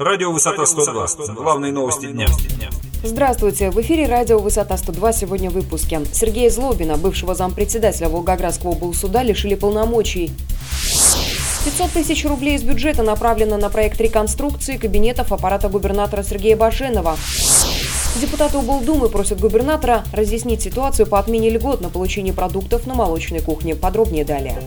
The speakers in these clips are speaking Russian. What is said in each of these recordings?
Радио «Высота 102». Главные новости дня. Здравствуйте! В эфире радио «Высота 102» сегодня в выпуске. Сергея Злобина, бывшего зампредседателя Волгоградского облсуда, лишили полномочий. 500 тысяч рублей из бюджета направлено на проект реконструкции кабинетов аппарата губернатора Сергея Баженова. Депутаты облдумы просят губернатора разъяснить ситуацию по отмене льгот на получение продуктов на молочной кухне. Подробнее далее.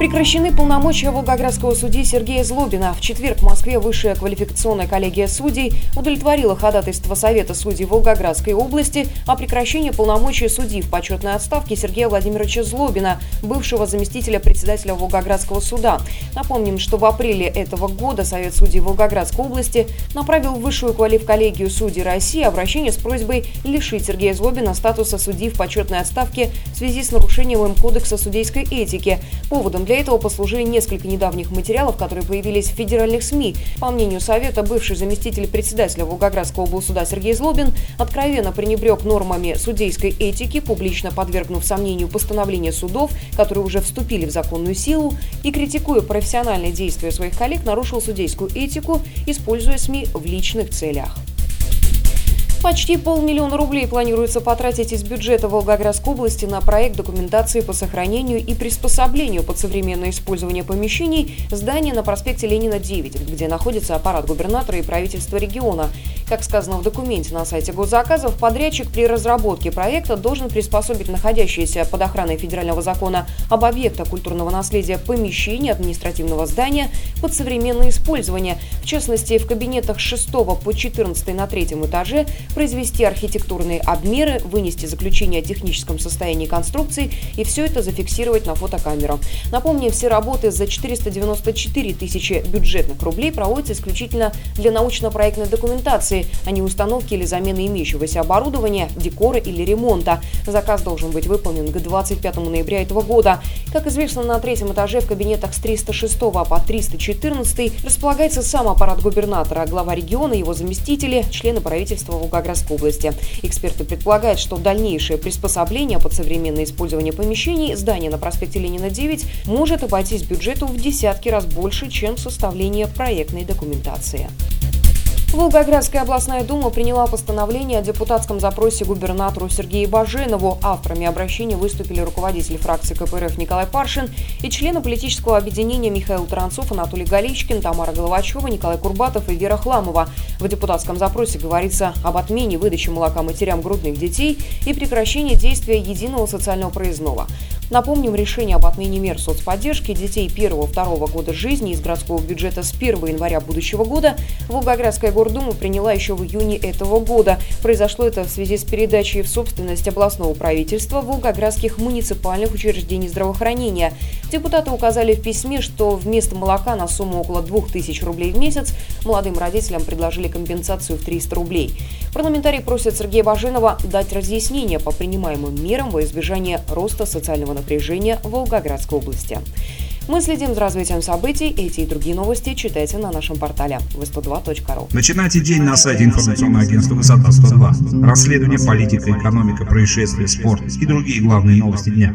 Прекращены полномочия Волгоградского судьи Сергея Злобина. В четверг в Москве Высшая квалификационная коллегия судей удовлетворила ходатайство Совета судей Волгоградской области о прекращении полномочий судьи в почетной отставке Сергея Владимировича Злобина, бывшего заместителя председателя Волгоградского суда. Напомним, что в апреле этого года Совет судей Волгоградской области направил в Высшую квалифколлегию судей России обращение с просьбой лишить Сергея Злобина статуса судьи в почетной отставке в связи с нарушением им Кодекса судейской этики. Поводом для этого послужили несколько недавних материалов, которые появились в федеральных СМИ. По мнению Совета, бывший заместитель председателя Волгоградского облсуда Сергей Злобин откровенно пренебрег нормами судейской этики, публично подвергнув сомнению постановления судов, которые уже вступили в законную силу, и, критикуя профессиональные действия своих коллег, нарушил судейскую этику, используя СМИ в личных целях. Почти полмиллиона рублей планируется потратить из бюджета Волгоградской области на проект документации по сохранению и приспособлению под современное использование помещений здания на проспекте Ленина 9, где находится аппарат губернатора и правительства региона. Как сказано в документе на сайте госзаказов, подрядчик при разработке проекта должен приспособить находящиеся под охраной федерального закона об объектах культурного наследия помещения административного здания под современное использование. В частности, в кабинетах с 6 по 14 на третьем этаже произвести архитектурные обмеры, вынести заключение о техническом состоянии конструкции и все это зафиксировать на фотокамеру. Напомним, все работы за 494 тысячи бюджетных рублей проводятся исключительно для научно-проектной документации, а не установки или замены имеющегося оборудования, декора или ремонта. Заказ должен быть выполнен к 25 ноября этого года. Как известно, на третьем этаже в кабинетах с 306 по 314 располагается сам аппарат губернатора, глава региона, его заместители, члены правительства Волгоградской области. Эксперты предполагают, что дальнейшее приспособление под современное использование помещений здания на проспекте Ленина 9 может обойтись бюджету в десятки раз больше, чем составление проектной документации. Волгоградская областная дума приняла постановление о депутатском запросе губернатору Сергею Баженову. Авторами обращения выступили руководитель фракции КПРФ Николай Паршин и члены политического объединения Михаил Таранцов, Анатолий Галичкин, Тамара Головачева, Николай Курбатов и Вера Хламова. В депутатском запросе говорится об отмене выдачи молока матерям грудных детей и прекращении действия единого социального проездного. Напомним, решение об отмене мер соцподдержки детей первого-второго года жизни из городского бюджета с 1 января будущего года Волгоградская гордума приняла еще в июне этого года. Произошло это в связи с передачей в собственность областного правительства волгоградских муниципальных учреждений здравоохранения. Депутаты указали в письме, что вместо молока на сумму около 2000 рублей в месяц молодым родителям предложили компенсацию в 300 рублей. Парламентарии просят Сергея Баженова дать разъяснение по принимаемым мерам во избежание роста социального напряжения в Волгоградской области. Мы следим за развитием событий. Эти и другие новости читайте на нашем портале v102.ru. Начинайте день на сайте информационного агентства «Высота 102». Расследование, политика, экономика, происшествия, спорт и другие главные новости дня.